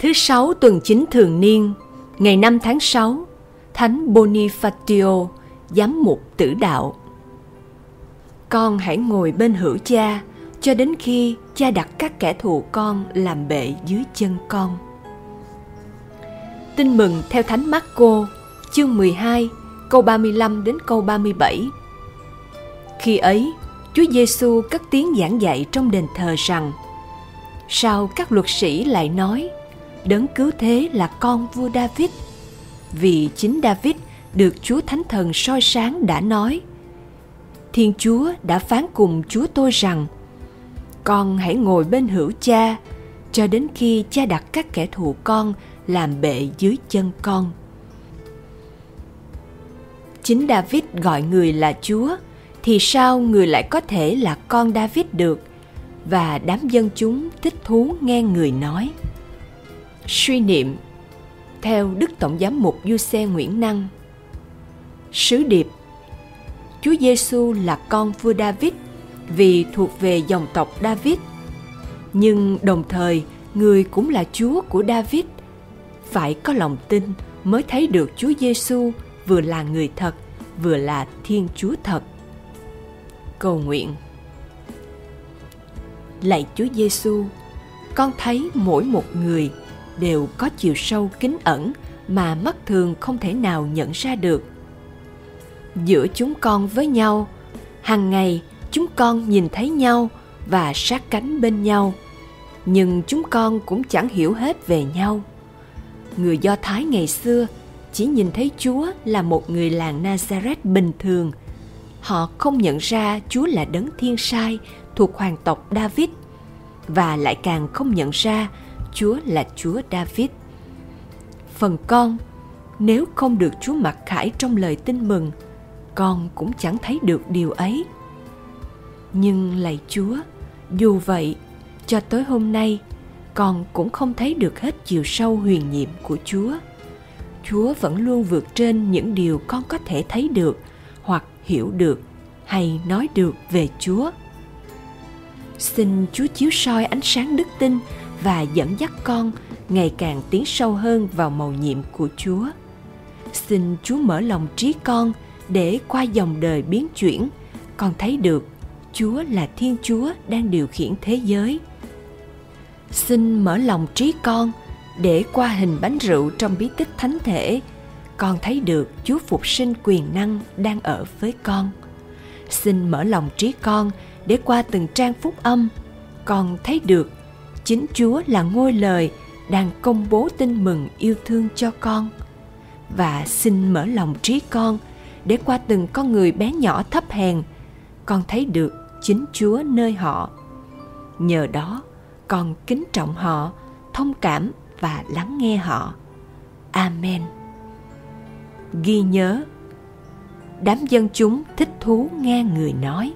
Thứ sáu tuần chính thường niên, ngày 5 tháng 6, Thánh Bonifacio, giám mục tử đạo. Con hãy ngồi bên hữu cha cho đến khi cha đặt các kẻ thù con làm bệ dưới chân con. Tin mừng theo Thánh Marco, chương 12, câu 35 đến câu 37. Khi ấy, Chúa Giêsu cất tiếng giảng dạy trong đền thờ rằng: Sao các luật sĩ lại nói đấng cứu thế là con vua David? Vì chính David được Chúa Thánh Thần soi sáng đã nói: Thiên Chúa đã phán cùng Chúa tôi rằng: Con hãy ngồi bên hữu cha cho đến khi cha đặt các kẻ thù con làm bệ dưới chân con. Chính David gọi người là Chúa, thì sao người lại có thể là con David được? Và đám dân chúng thích thú nghe người nói. Suy niệm theo Đức Tổng giám mục Du Xe Nguyễn Năng. Sứ điệp Chúa Giêsu là con vua David vì thuộc về dòng tộc David. Nhưng đồng thời, người cũng là Chúa của David. Phải có lòng tin mới thấy được Chúa Giêsu vừa là người thật, vừa là Thiên Chúa thật cầu nguyện. Lạy Chúa Giêsu, con thấy mỗi một người đều có chiều sâu kín ẩn mà mắt thường không thể nào nhận ra được. Giữa chúng con với nhau, hàng ngày chúng con nhìn thấy nhau và sát cánh bên nhau, nhưng chúng con cũng chẳng hiểu hết về nhau. Người Do Thái ngày xưa chỉ nhìn thấy Chúa là một người làng Nazareth bình thường – họ không nhận ra Chúa là đấng thiên sai thuộc hoàng tộc David và lại càng không nhận ra Chúa là Chúa David. Phần con, nếu không được Chúa mặc khải trong lời tin mừng, con cũng chẳng thấy được điều ấy. Nhưng lạy Chúa, dù vậy, cho tới hôm nay, con cũng không thấy được hết chiều sâu huyền nhiệm của Chúa. Chúa vẫn luôn vượt trên những điều con có thể thấy được hoặc hiểu được hay nói được về Chúa. Xin Chúa chiếu soi ánh sáng đức tin và dẫn dắt con ngày càng tiến sâu hơn vào màu nhiệm của Chúa. Xin Chúa mở lòng trí con để qua dòng đời biến chuyển, con thấy được Chúa là Thiên Chúa đang điều khiển thế giới. Xin mở lòng trí con để qua hình bánh rượu trong bí tích thánh thể con thấy được Chúa phục sinh quyền năng đang ở với con. Xin mở lòng trí con để qua từng trang phúc âm, con thấy được chính Chúa là ngôi lời đang công bố tin mừng yêu thương cho con. Và xin mở lòng trí con để qua từng con người bé nhỏ thấp hèn, con thấy được chính Chúa nơi họ. Nhờ đó, con kính trọng họ, thông cảm và lắng nghe họ. Amen ghi nhớ đám dân chúng thích thú nghe người nói